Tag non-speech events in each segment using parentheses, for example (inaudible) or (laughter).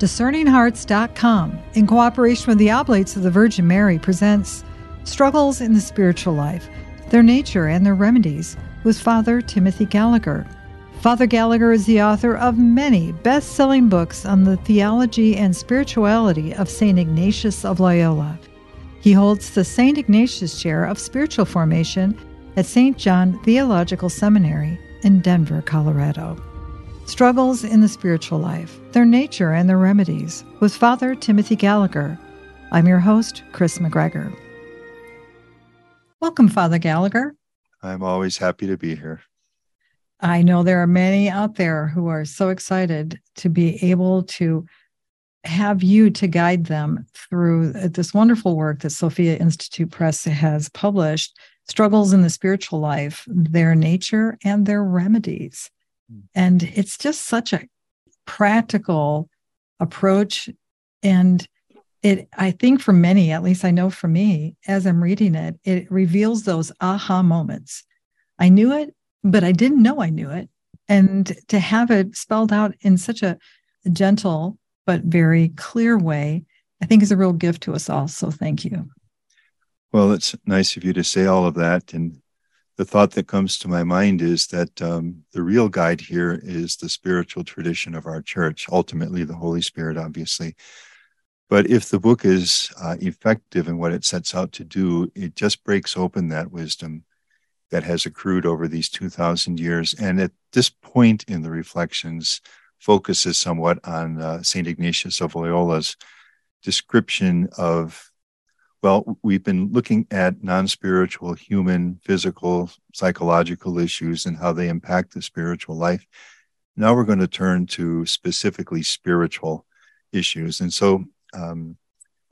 DiscerningHearts.com, in cooperation with the Oblates of the Virgin Mary, presents Struggles in the Spiritual Life, Their Nature and Their Remedies, with Father Timothy Gallagher. Father Gallagher is the author of many best selling books on the theology and spirituality of St. Ignatius of Loyola. He holds the St. Ignatius Chair of Spiritual Formation at St. John Theological Seminary in Denver, Colorado. Struggles in the Spiritual Life, Their Nature and Their Remedies, with Father Timothy Gallagher. I'm your host, Kris McGregor. Welcome, Father Gallagher. I'm always happy to be here. I know there are many out there who are so excited to be able to have you to guide them through this wonderful work that Sophia Institute Press has published Struggles in the Spiritual Life, Their Nature and Their Remedies. And it's just such a practical approach. And it, I think for many, at least I know for me, as I'm reading it, it reveals those aha moments. I knew it, but I didn't know I knew it. And to have it spelled out in such a gentle but very clear way, I think is a real gift to us all. So thank you. Well, it's nice of you to say all of that. And the thought that comes to my mind is that um, the real guide here is the spiritual tradition of our church, ultimately, the Holy Spirit, obviously. But if the book is uh, effective in what it sets out to do, it just breaks open that wisdom that has accrued over these 2,000 years. And at this point in the reflections, focuses somewhat on uh, St. Ignatius of Loyola's description of, well, we've been looking at non spiritual, human, physical, psychological issues and how they impact the spiritual life. Now we're going to turn to specifically spiritual issues. And so, um,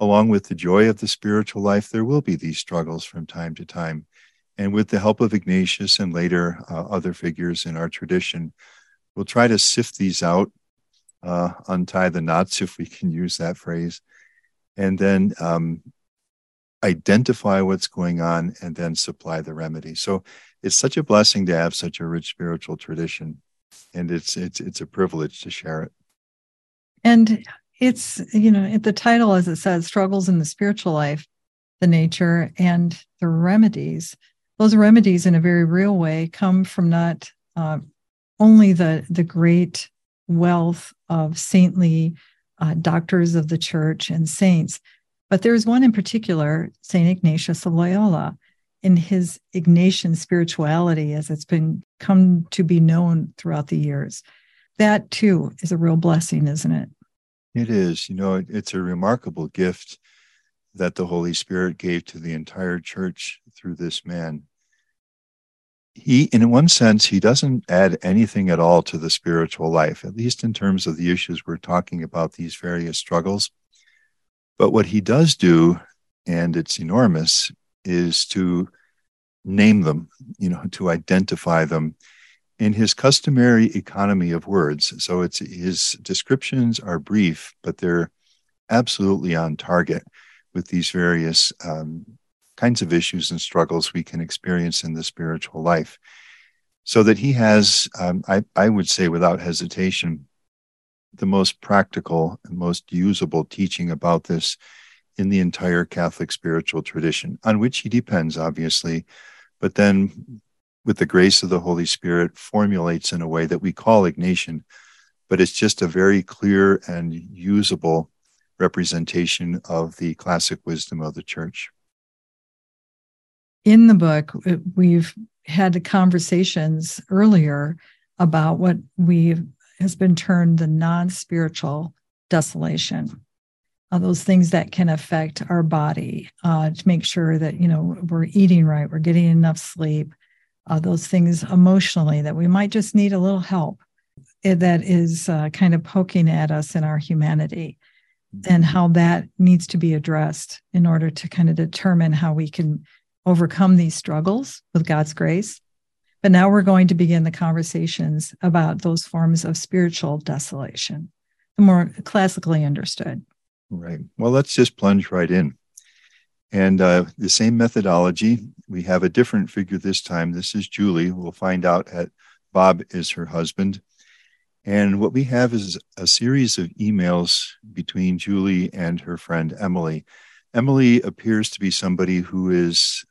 along with the joy of the spiritual life, there will be these struggles from time to time. And with the help of Ignatius and later uh, other figures in our tradition, we'll try to sift these out, uh, untie the knots, (laughs) if we can use that phrase, and then um, identify what's going on and then supply the remedy. So it's such a blessing to have such a rich spiritual tradition, and it's it's it's a privilege to share it. And it's you know the title, as it says, struggles in the spiritual life, the nature and the remedies those remedies in a very real way come from not uh, only the the great wealth of saintly uh, doctors of the church and saints, but there's one in particular, Saint Ignatius of Loyola, in his Ignatian spirituality, as it's been come to be known throughout the years. That too is a real blessing, isn't it? It is. You know, it's a remarkable gift that the Holy Spirit gave to the entire church through this man he in one sense he doesn't add anything at all to the spiritual life at least in terms of the issues we're talking about these various struggles but what he does do and it's enormous is to name them you know to identify them in his customary economy of words so it's his descriptions are brief but they're absolutely on target with these various um, kinds of issues and struggles we can experience in the spiritual life. So that he has, um, I, I would say without hesitation, the most practical and most usable teaching about this in the entire Catholic spiritual tradition, on which he depends, obviously, but then with the grace of the Holy Spirit formulates in a way that we call Ignatian, but it's just a very clear and usable representation of the classic wisdom of the church. In the book, we've had conversations earlier about what we has been termed the non-spiritual desolation. Uh, those things that can affect our body uh, to make sure that you know we're eating right, we're getting enough sleep. Uh, those things emotionally that we might just need a little help eh, that is uh, kind of poking at us in our humanity and how that needs to be addressed in order to kind of determine how we can overcome these struggles with God's grace. But now we're going to begin the conversations about those forms of spiritual desolation, the more classically understood. Right. Well, let's just plunge right in. And uh, the same methodology, we have a different figure this time. This is Julie. We'll find out that Bob is her husband. And what we have is a series of emails between Julie and her friend Emily. Emily appears to be somebody who is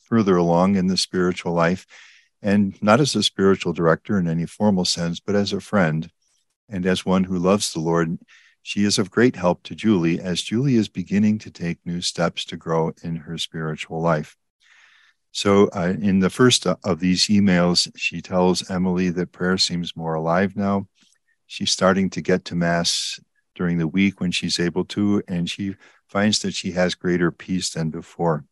further along in the spiritual life, and not as a spiritual director in any formal sense, but as a friend and as one who loves the Lord. She is of great help to Julie as Julie is beginning to take new steps to grow in her spiritual life. So, uh, in the first of these emails, she tells Emily that prayer seems more alive now. She's starting to get to Mass during the week when she's able to, and she finds that she has greater peace than before.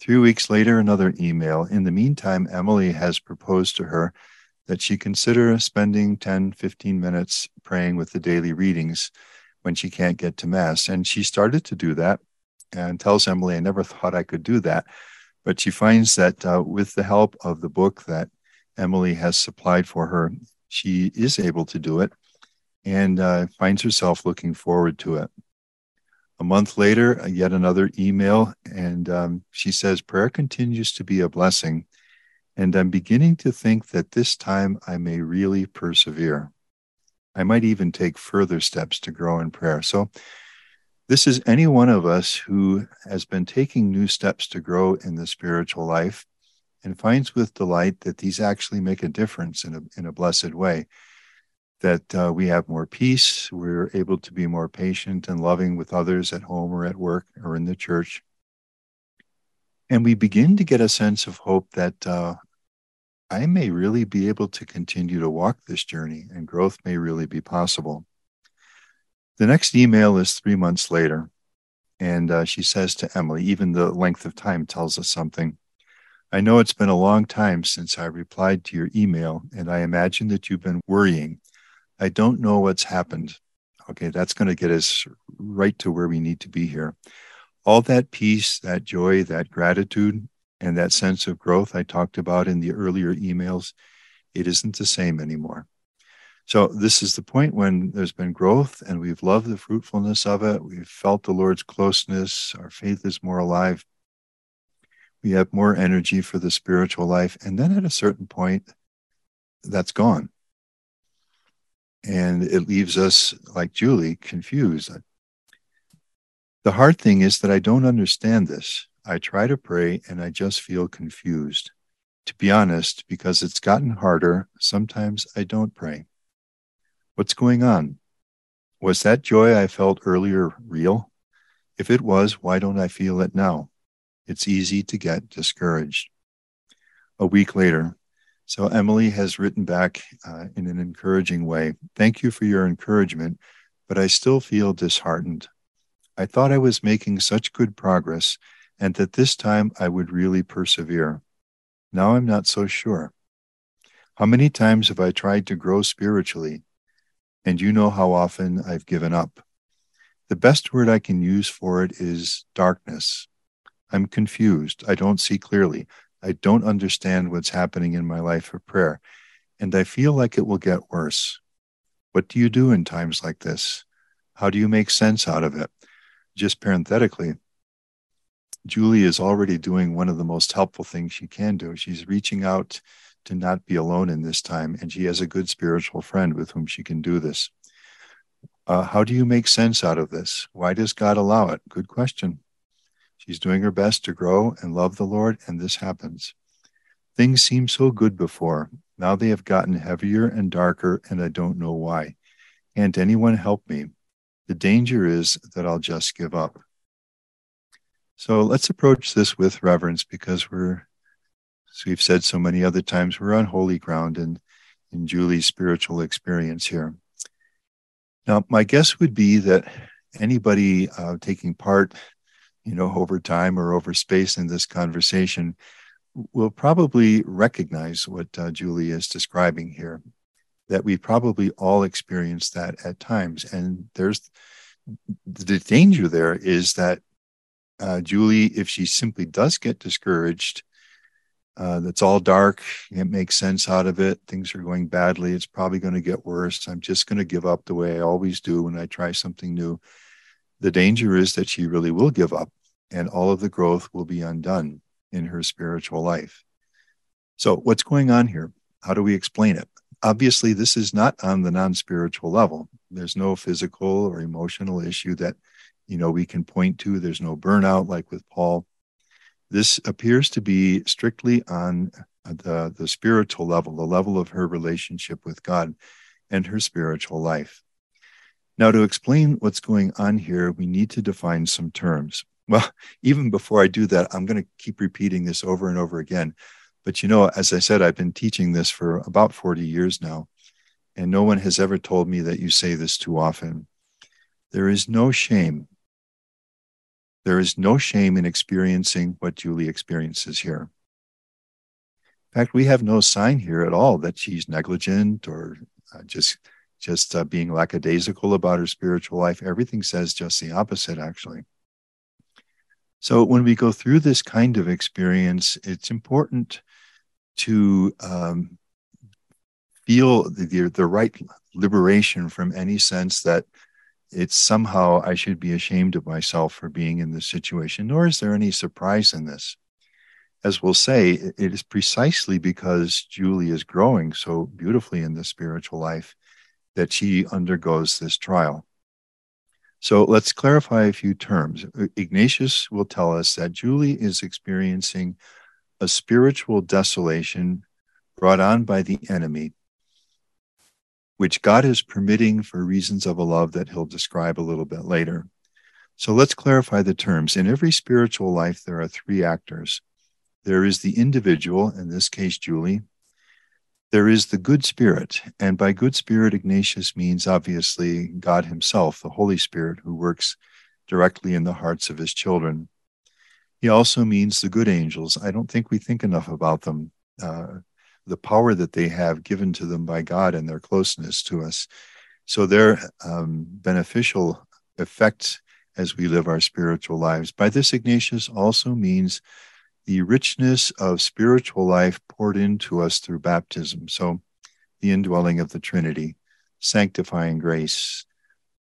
Three weeks later, another email. In the meantime, Emily has proposed to her that she consider spending 10, 15 minutes praying with the daily readings when she can't get to Mass. And she started to do that and tells Emily, I never thought I could do that. But she finds that uh, with the help of the book that Emily has supplied for her, she is able to do it and uh, finds herself looking forward to it. A month later, yet another email, and um, she says, Prayer continues to be a blessing and I'm beginning to think that this time I may really persevere. I might even take further steps to grow in prayer. So, this is any one of us who has been taking new steps to grow in the spiritual life and finds with delight that these actually make a difference in a, in a blessed way. That uh, we have more peace, we're able to be more patient and loving with others at home or at work or in the church. And we begin to get a sense of hope that uh, I may really be able to continue to walk this journey and growth may really be possible. The next email is three months later. And uh, she says to Emily, even the length of time tells us something. I know it's been a long time since I replied to your email, and I imagine that you've been worrying. I don't know what's happened. Okay, that's going to get us right to where we need to be here. All that peace, that joy, that gratitude, and that sense of growth I talked about in the earlier emails, it isn't the same anymore. So, this is the point when there's been growth and we've loved the fruitfulness of it. We've felt the Lord's closeness. Our faith is more alive. We have more energy for the spiritual life. And then at a certain point, that's gone. And it leaves us, like Julie, confused. The hard thing is that I don't understand this. I try to pray and I just feel confused. To be honest, because it's gotten harder, sometimes I don't pray. What's going on? Was that joy I felt earlier real? If it was, why don't I feel it now? It's easy to get discouraged. A week later, so Emily has written back uh, in an encouraging way. Thank you for your encouragement, but I still feel disheartened. I thought I was making such good progress and that this time I would really persevere. Now I'm not so sure. How many times have I tried to grow spiritually? And you know how often I've given up. The best word I can use for it is darkness. I'm confused. I don't see clearly. I don't understand what's happening in my life of prayer. And I feel like it will get worse. What do you do in times like this? How do you make sense out of it? Just parenthetically, Julie is already doing one of the most helpful things she can do. She's reaching out to not be alone in this time, and she has a good spiritual friend with whom she can do this. Uh, how do you make sense out of this? Why does God allow it? Good question. She's doing her best to grow and love the Lord, and this happens. Things seemed so good before. Now they have gotten heavier and darker, and I don't know why. Can't anyone help me? The danger is that I'll just give up. So let's approach this with reverence because we're, as we've said so many other times, we're on holy ground in, in Julie's spiritual experience here. Now, my guess would be that anybody uh, taking part, you know, over time or over space in this conversation will probably recognize what uh, Julie is describing here. That we probably all experience that at times, and there's the danger there is that uh, Julie, if she simply does get discouraged, uh, that's all dark. It makes sense out of it. Things are going badly. It's probably going to get worse. I'm just going to give up the way I always do when I try something new. The danger is that she really will give up and all of the growth will be undone in her spiritual life. So, what's going on here? How do we explain it? obviously, this is not on the non spiritual level. There's no physical or emotional issue that, you know, we can point to. There's no burnout like with Paul. This appears to be strictly on the, the spiritual level, the level of her relationship with God and her spiritual life. Now, to explain what's going on here, we need to define some terms. Well, (laughs) even before I do that, I'm going to keep repeating this over and over again. But you know, as I said, I've been teaching this for about 40 years now, and no one has ever told me that you say this too often. There is no shame. There is no shame in experiencing what Julie experiences here. In fact, we have no sign here at all that she's negligent or uh, just just uh, being lackadaisical about her spiritual life. Everything says just the opposite, actually. So when we go through this kind of experience, it's important to um, feel the, the right liberation from any sense that it's somehow I should be ashamed of myself for being in this situation, nor is there any surprise in this. As we'll say, it is precisely because Julie is growing so beautifully in the spiritual life that she undergoes this trial. So let's clarify a few terms. Ignatius will tell us that Julie is experiencing a spiritual desolation brought on by the enemy, which God is permitting for reasons of a love that he'll describe a little bit later. So let's clarify the terms. In every spiritual life, there are three actors there is the individual, in this case, Julie, there is the good spirit. And by good spirit, Ignatius means obviously God Himself, the Holy Spirit, who works directly in the hearts of His children. He also means the good angels. I don't think we think enough about them, uh, the power that they have given to them by God and their closeness to us. So their um, beneficial effect as we live our spiritual lives. By this, Ignatius also means the richness of spiritual life poured into us through baptism. So, the indwelling of the Trinity, sanctifying grace,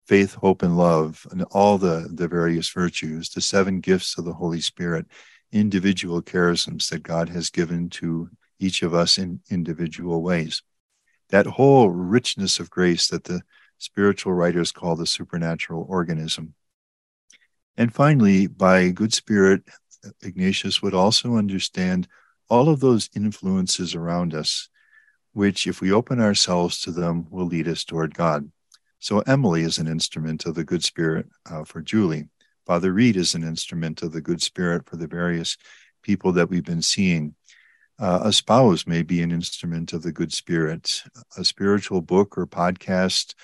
faith, hope, and love, and all the, the various virtues, the seven gifts of the Holy Spirit, individual charisms that God has given to each of us in individual ways. That whole richness of grace that the spiritual writers call the supernatural organism. And finally, by good spirit Ignatius would also understand all of those influences around us, which, if we open ourselves to them, will lead us toward God. So, Emily is an instrument of the good spirit uh, for Julie. Father Reed is an instrument of the good spirit for the various people that we've been seeing. Uh, a spouse may be an instrument of the good spirit. A spiritual book or podcast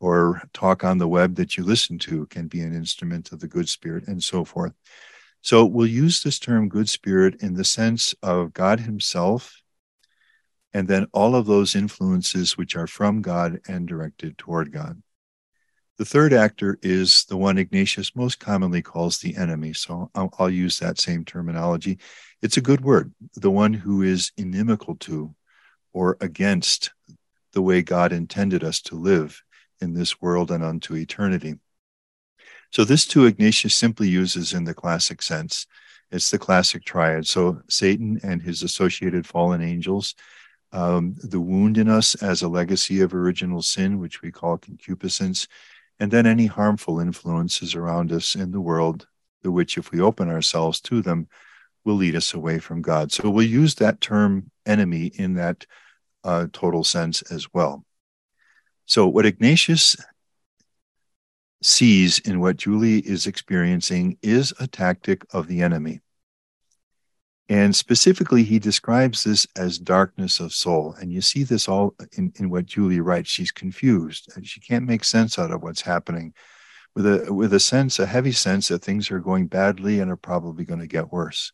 or talk on the web that you listen to can be an instrument of the good spirit, and so forth. So we'll use this term good spirit in the sense of God Himself, and then all of those influences which are from God and directed toward God. The third actor is the one Ignatius most commonly calls the enemy. So I'll, I'll, use that same terminology. It's a good word, the one who is inimical to or against the way God intended us to live in this world and unto eternity. So this too Ignatius simply uses in the classic sense. It's the classic triad. So Satan and his associated fallen angels, um, the wound in us as a legacy of original sin, which we call concupiscence, and then any harmful influences around us in the world, the which, if we open ourselves to them, will lead us away from God. So we'll use that term enemy in that uh, total sense as well. So, what Ignatius sees in what Julie is experiencing is a tactic of the enemy. And specifically, he describes this as darkness of soul. And you see this all in, in what Julie writes. She's confused. She can't make sense out of what's happening with a, with a sense, a heavy sense that things are going badly and are probably going to get worse.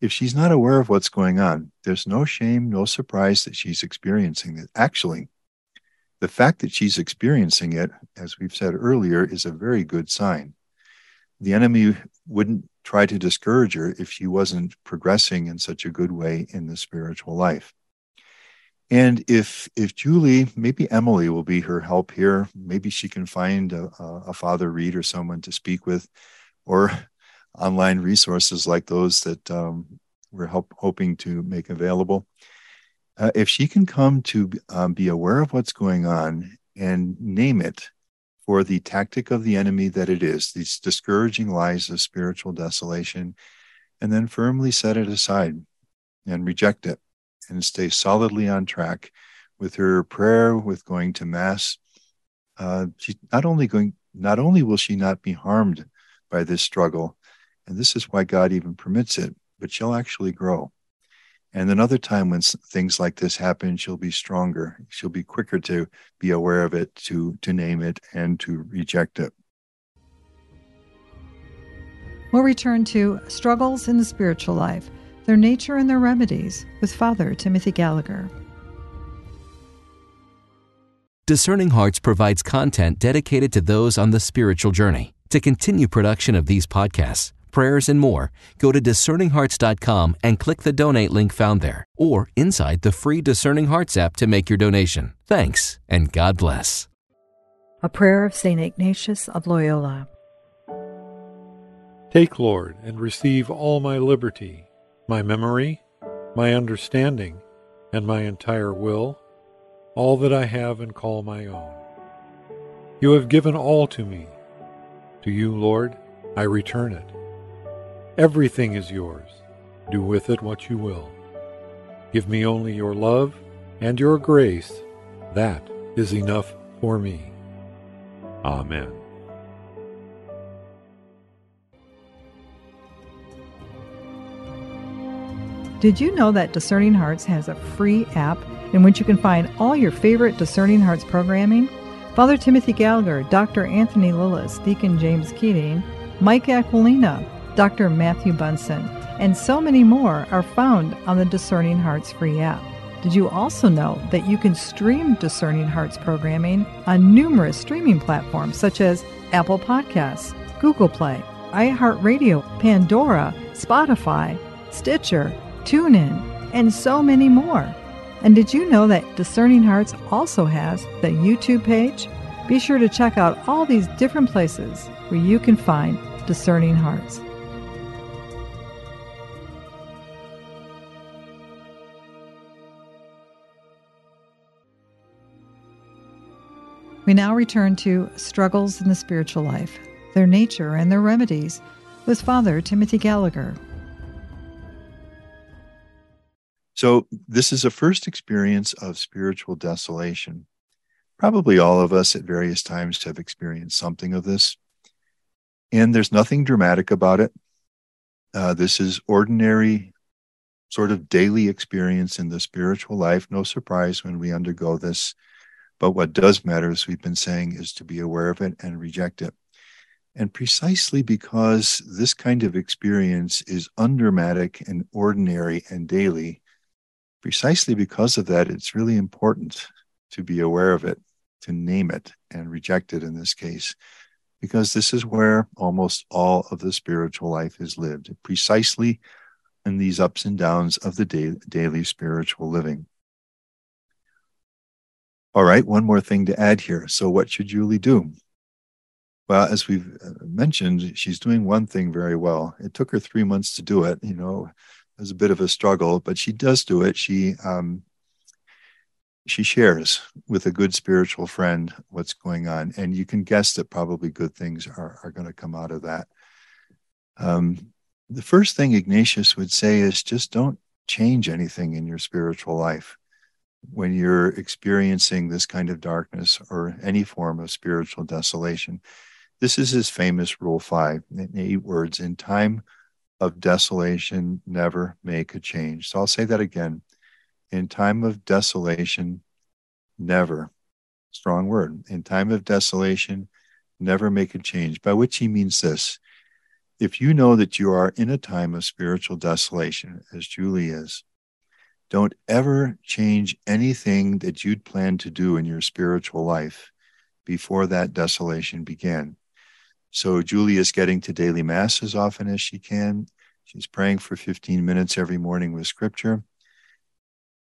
If she's not aware of what's going on, there's no shame, no surprise that she's experiencing it. Actually, the fact that she's experiencing it, as we've said earlier, is a very good sign. The enemy wouldn't try to discourage her if she wasn't progressing in such a good way in the spiritual life. And if if Julie, maybe Emily will be her help here. Maybe she can find a, a Father Reed or someone to speak with, or online resources like those that um, we're help, hoping to make available. Uh, if she can come to um, be aware of what's going on and name it for the tactic of the enemy that it is, these discouraging lies of spiritual desolation, and then firmly set it aside and reject it and stay solidly on track with her prayer, with going to mass. Uh, she's not only going, not only will she not be harmed by this struggle, and this is why God even permits it, but she'll actually grow. And another time when things like this happen, she'll be stronger. She'll be quicker to be aware of it, to, to name it, and to reject it. We'll return to Struggles in the Spiritual Life, Their Nature and Their Remedies with Father Timothy Gallagher. Discerning Hearts provides content dedicated to those on the spiritual journey. To continue production of these podcasts, prayers, and more, go to discerninghearts.com and click the donate link found there, or inside the free Discerning Hearts app to make your donation. Thanks, and God bless. A prayer of St. Ignatius of Loyola. Take, Lord, and receive all my liberty, my memory, my understanding, and my entire will, all that I have and call my own. You have given all to me. To you, Lord, I return it. Everything is yours. Do with it what you will. Give me only your love and your grace. That is enough for me. Amen. Did you know that Discerning Hearts has a free app in which you can find all your favorite Discerning Hearts programming? Father Timothy Gallagher, Dr. Anthony Lilles, Deacon James Keating, Mike Aquilina, Dr. Matthew Bunson, and so many more are found on the Discerning Hearts free app. Did you also know that you can stream Discerning Hearts programming on numerous streaming platforms such as Apple Podcasts, Google Play, iHeartRadio, Pandora, Spotify, Stitcher, TuneIn, and so many more? And did you know that Discerning Hearts also has the YouTube page? Be sure to check out all these different places where you can find Discerning Hearts. We now return to Struggles in the Spiritual Life, Their Nature and Their Remedies with Father Timothy Gallagher. So, this is a first experience of spiritual desolation. Probably all of us at various times have experienced something of this. And there's nothing dramatic about it. Uh, this is ordinary, sort of daily experience in the spiritual life. No surprise when we undergo this but what does matter, as we've been saying, is to be aware of it and reject it. And precisely because this kind of experience is undramatic and ordinary and daily, precisely because of that, it's really important to be aware of it, to name it and reject it in this case, because this is where almost all of the spiritual life is lived, precisely in these ups and downs of the daily spiritual living. All right, one more thing to add here. So, what should Julie do? Well, as we've uh, mentioned, she's doing one thing very well. It took her three months to do it. You know, it was a bit of a struggle, but she does do it. She um, she shares with a good spiritual friend what's going on, and you can guess that probably good things are are going to come out of that. Um, the first thing Ignatius would say is just don't change anything in your spiritual life when you're experiencing this kind of darkness or any form of spiritual desolation. This is his famous rule five, in eight words in time of desolation, never make a change. So I'll say that again. In time of desolation, never, strong word, in time of desolation, never make a change, by which he means this. If you know that you are in a time of spiritual desolation, as Julie is, don't ever change anything that you'd planned to do in your spiritual life before that desolation began. So Julie is getting to daily mass as often as she can. She's praying for 15 minutes every morning with scripture.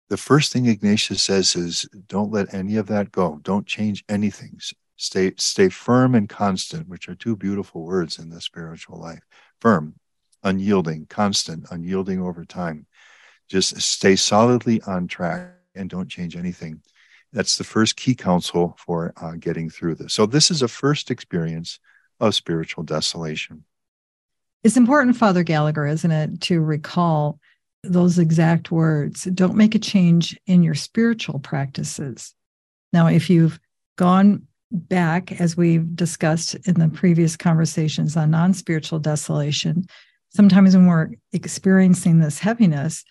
The first thing Ignatius says is don't let any of that go. Don't change anything. Stay, stay firm and constant, which are two beautiful words in the spiritual life. Firm, unyielding, constant, unyielding over time Just stay solidly on track and don't change anything. That's the first key counsel for uh, getting through this. So, this is a first experience of spiritual desolation. It's important, Father Gallagher, isn't it, to recall those exact words. Don't make a change in your spiritual practices. Now, if you've gone back, as we've discussed in the previous conversations on non spiritual desolation, sometimes when we're experiencing this heaviness,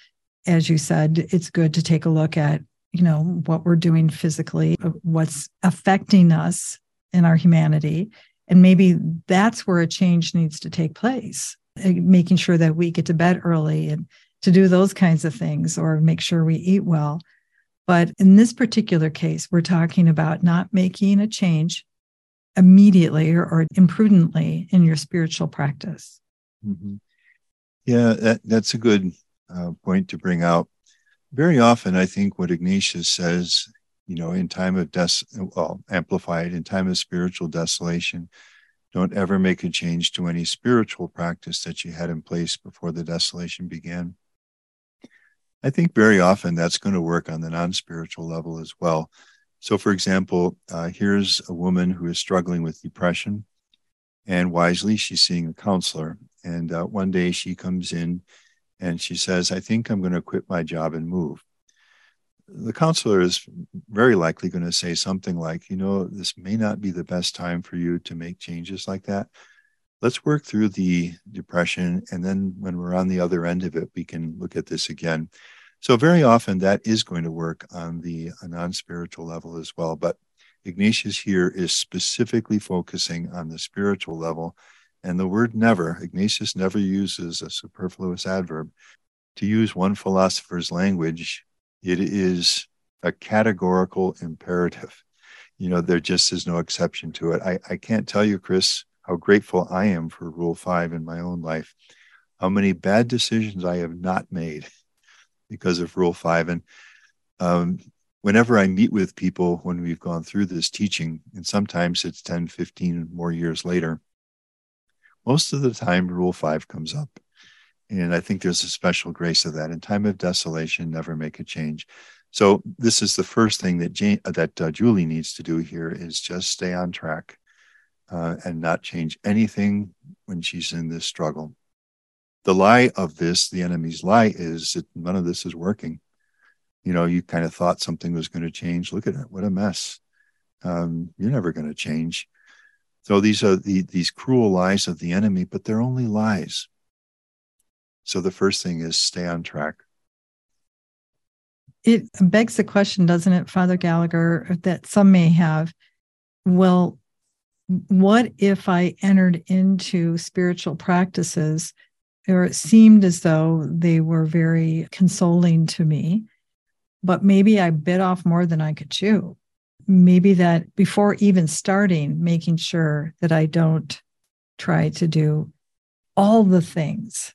as you said, it's good to take a look at, you know, what we're doing physically, what's affecting us in our humanity. And maybe that's where a change needs to take place, eh, making sure that we get to bed early and to do those kinds of things or make sure we eat well. But in this particular case, we're talking about not making a change immediately or, or imprudently in your spiritual practice. Mm-hmm. Yeah, that, that's a good uh, point to bring out. Very often, I think what Ignatius says, you know, in time of des, well, amplified in time of spiritual desolation, don't ever make a change to any spiritual practice that you had in place before the desolation began. I think very often that's going to work on the non spiritual level as well. So, for example, uh, here's a woman who is struggling with depression, and wisely, she's seeing a counselor. And uh, one day she comes in and she says, I think I'm going to quit my job and move. The counselor is very likely going to say something like, You know, this may not be the best time for you to make changes like that. Let's work through the depression. And then when we're on the other end of it, we can look at this again. So, very often that is going to work on the non spiritual level as well. But Ignatius here is specifically focusing on the spiritual level and the word never, Ignatius never uses a superfluous adverb. To use one philosopher's language, it is a categorical imperative. You know, there just is no exception to it. I, I can't tell you, Kris, how grateful I am for Rule 5 in my own life, how many bad decisions I have not made because of Rule 5. And um, whenever I meet with people when we've gone through this teaching, and sometimes it's 10, 15 more years later, most of the time rule five comes up. And i think there's a special grace of that. In time of desolation never make a change. So this is the first thing that Jane, that uh, julie needs to do here is just stay on track uh, and not change anything when she's in this struggle. The lie of this the enemy's lie is that none of this is working. You know you kind of thought something was going to change. Look at it. What a mess. Um, you're never going to change so these are the, these cruel lies of the enemy, but they're only lies. So the first thing is stay on track. It begs the question, doesn't it, Father Gallagher, that some may have? Well, what if I entered into spiritual practices or it seemed as though they were very consoling to me, but maybe I bit off more than I could chew? Maybe that before even starting, making sure that I don't try to do all the things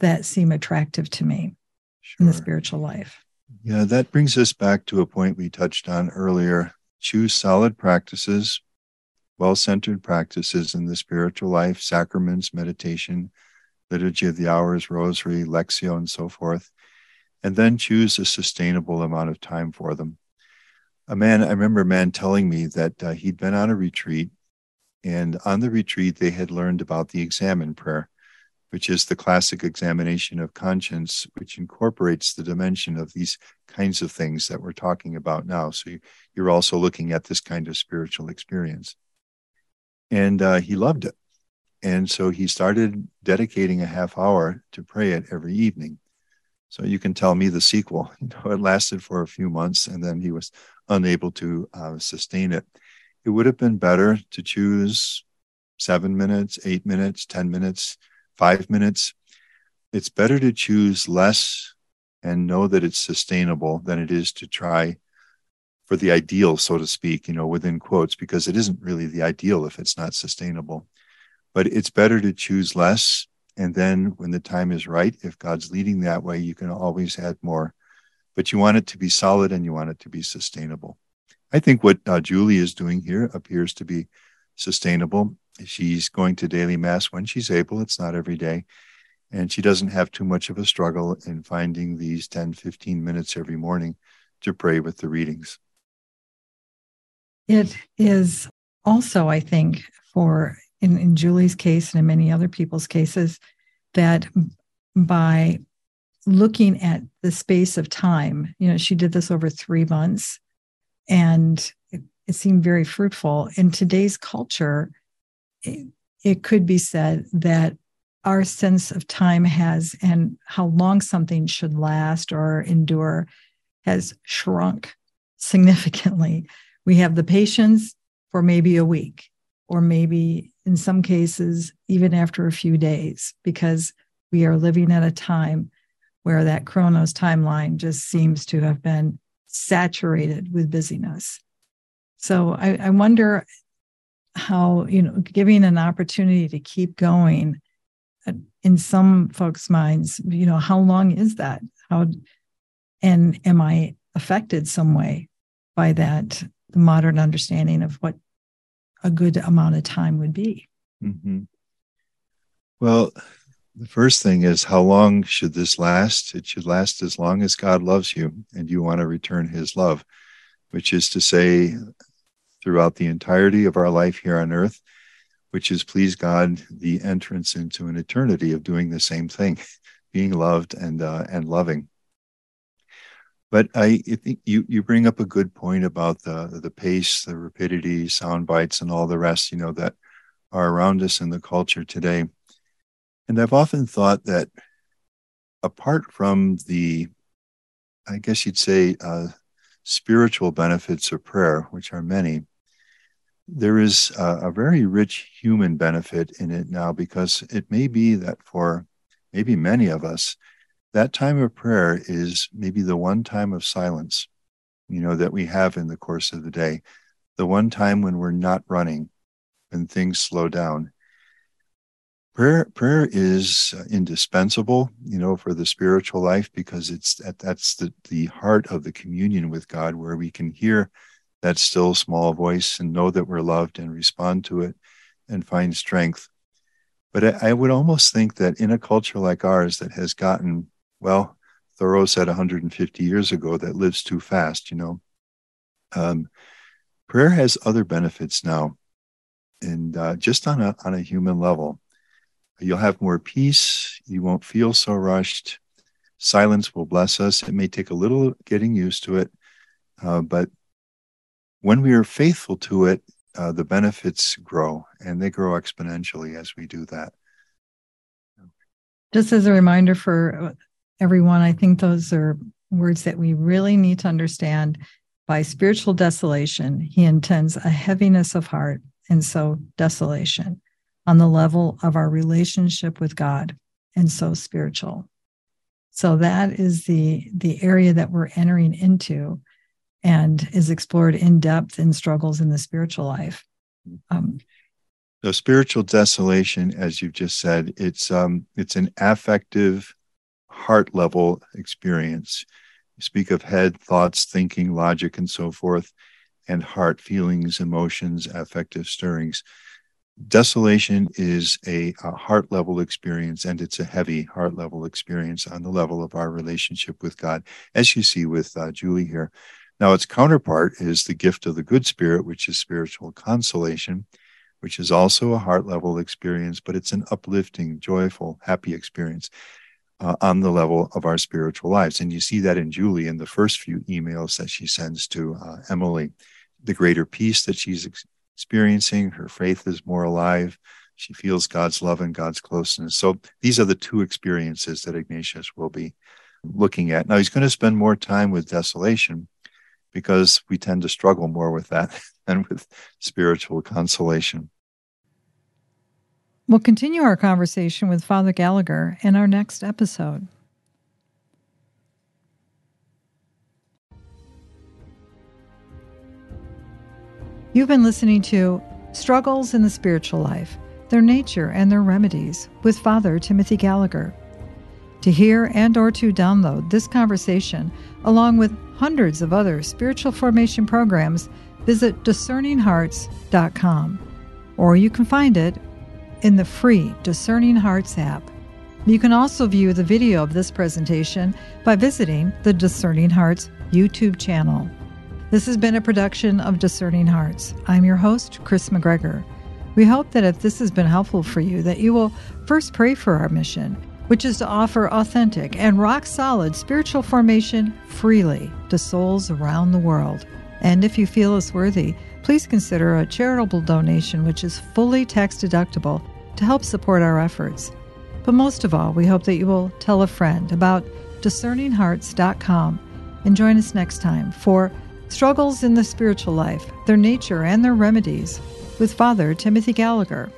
that seem attractive to me sure. in the spiritual life. Yeah, that brings us back to a point we touched on earlier. Choose solid practices, well centered practices in the spiritual life, sacraments, meditation, liturgy of the hours, rosary, lectio, and so forth. And then choose a sustainable amount of time for them a man, I remember a man telling me that uh, he'd been on a retreat, and on the retreat, they had learned about the examen prayer, which is the classic examination of conscience, which incorporates the dimension of these kinds of things that we're talking about now. So you're also looking at this kind of spiritual experience. And uh, he loved it. And so he started dedicating a half hour to pray it every evening. So you can tell me the sequel. (laughs) You know, it lasted for a few months, and then he was unable to uh, sustain it. It would have been better to choose seven minutes, eight minutes, 10 minutes, five minutes. It's better to choose less and know that it's sustainable than it is to try for the ideal, so to speak, you know, within quotes, because it isn't really the ideal if it's not sustainable. But it's better to choose less. And then when the time is right, if God's leading that way, you can always add more but you want it to be solid and you want it to be sustainable. I think what uh, Julie is doing here appears to be sustainable. She's going to daily mass when she's able. It's not every day. And she doesn't have too much of a struggle in finding these 10, 15 minutes every morning to pray with the readings. It is also, I think, for in, in Julie's case and in many other people's cases, that by looking at the space of time, you know, she did this over three months and it, it seemed very fruitful. In today's culture, it, it could be said that our sense of time has and how long something should last or endure has shrunk significantly. We have the patience for maybe a week, or maybe in some cases, even after a few days, because we are living at a time where that Chronos timeline just seems to have been saturated with busyness. So I, I wonder how, you know, giving an opportunity to keep going uh, in some folks' minds, you know, how long is that? How and am I affected some way by that modern understanding of what a good amount of time would be? Mm-hmm. Well, the first thing is how long should this last? It should last as long as God loves you and you want to return his love, which is to say, throughout the entirety of our life here on earth, which is please God, the entrance into an eternity of doing the same thing, (laughs) being loved and uh, and loving. But I, think you you bring up a good point about the the pace, the rapidity, sound bites, and all the rest. You know that are around us in the culture today. And I've often thought that apart from the, I guess you'd say, uh, spiritual benefits of prayer, which are many, there is a, a, very rich human benefit in it now because it may be that for maybe many of us, that time of prayer is maybe the one time of silence, you know, that we have in the course of the day, the one time when we're not running, when things slow down. Prayer, prayer is indispensable, you know, for the spiritual life because it's that, that's the, the heart of the communion with God where we can hear that still small voice and know that we're loved and respond to it and find strength. But I, I would almost think that in a culture like ours that has gotten well, Thoreau said 150 years ago that lives too fast, you know. Um, prayer has other benefits now, and uh, just on a, on a human level. You'll have more peace. You won't feel so rushed. Silence will bless us. It may take a little getting used to it, uh, but when we are faithful to it, uh, the benefits grow and they grow exponentially as we do that. Just as a reminder for everyone. I think those are words that we really need to understand. By spiritual desolation, he intends a heaviness of heart, and so desolation on the level of our relationship with God, and so spiritual. So that is the the area that we're entering into, and is explored in depth in struggles in the spiritual life. Um, so spiritual desolation, as you've just said, it's um, it's an affective heart level experience. You speak of head, thoughts, thinking, logic, and so forth, and heart, feelings, emotions, affective stirrings. Desolation is a, a heart level experience, and it's a heavy heart level experience on the level of our relationship with God, as you see with uh, Julie here. Now, its counterpart is the gift of the good spirit, which is spiritual consolation, which is also a heart level experience, but it's an uplifting, joyful, happy experience uh, on the level of our spiritual lives. And you see that in Julie in the first few emails that she sends to uh, Emily. The greater peace that she's ex- experiencing, her faith is more alive. She feels God's love and God's closeness. So these are the two experiences that Ignatius will be looking at. Now, he's going to spend more time with desolation because we tend to struggle more with that (laughs) than with spiritual consolation. We'll continue our conversation with Father Gallagher in our next episode. You've been listening to Struggles in the Spiritual Life Their Nature and Their Remedies with Father Timothy Gallagher. To hear and or to download this conversation along with hundreds of other spiritual formation programs, visit discerninghearts.com or you can find it in the free Discerning Hearts app. You can also view the video of this presentation by visiting the Discerning Hearts YouTube channel. This has been a production of Discerning Hearts. I'm your host, Kris McGregor. We hope that if this has been helpful for you, that you will first pray for our mission, which is to offer authentic and rock solid spiritual formation freely to souls around the world. And if you feel us worthy, please consider a charitable donation which is fully tax deductible to help support our efforts. But most of all, we hope that you will tell a friend about discerninghearts.com and join us next time for Struggles in the Spiritual Life, Their Nature and Their Remedies with Father Timothy Gallagher.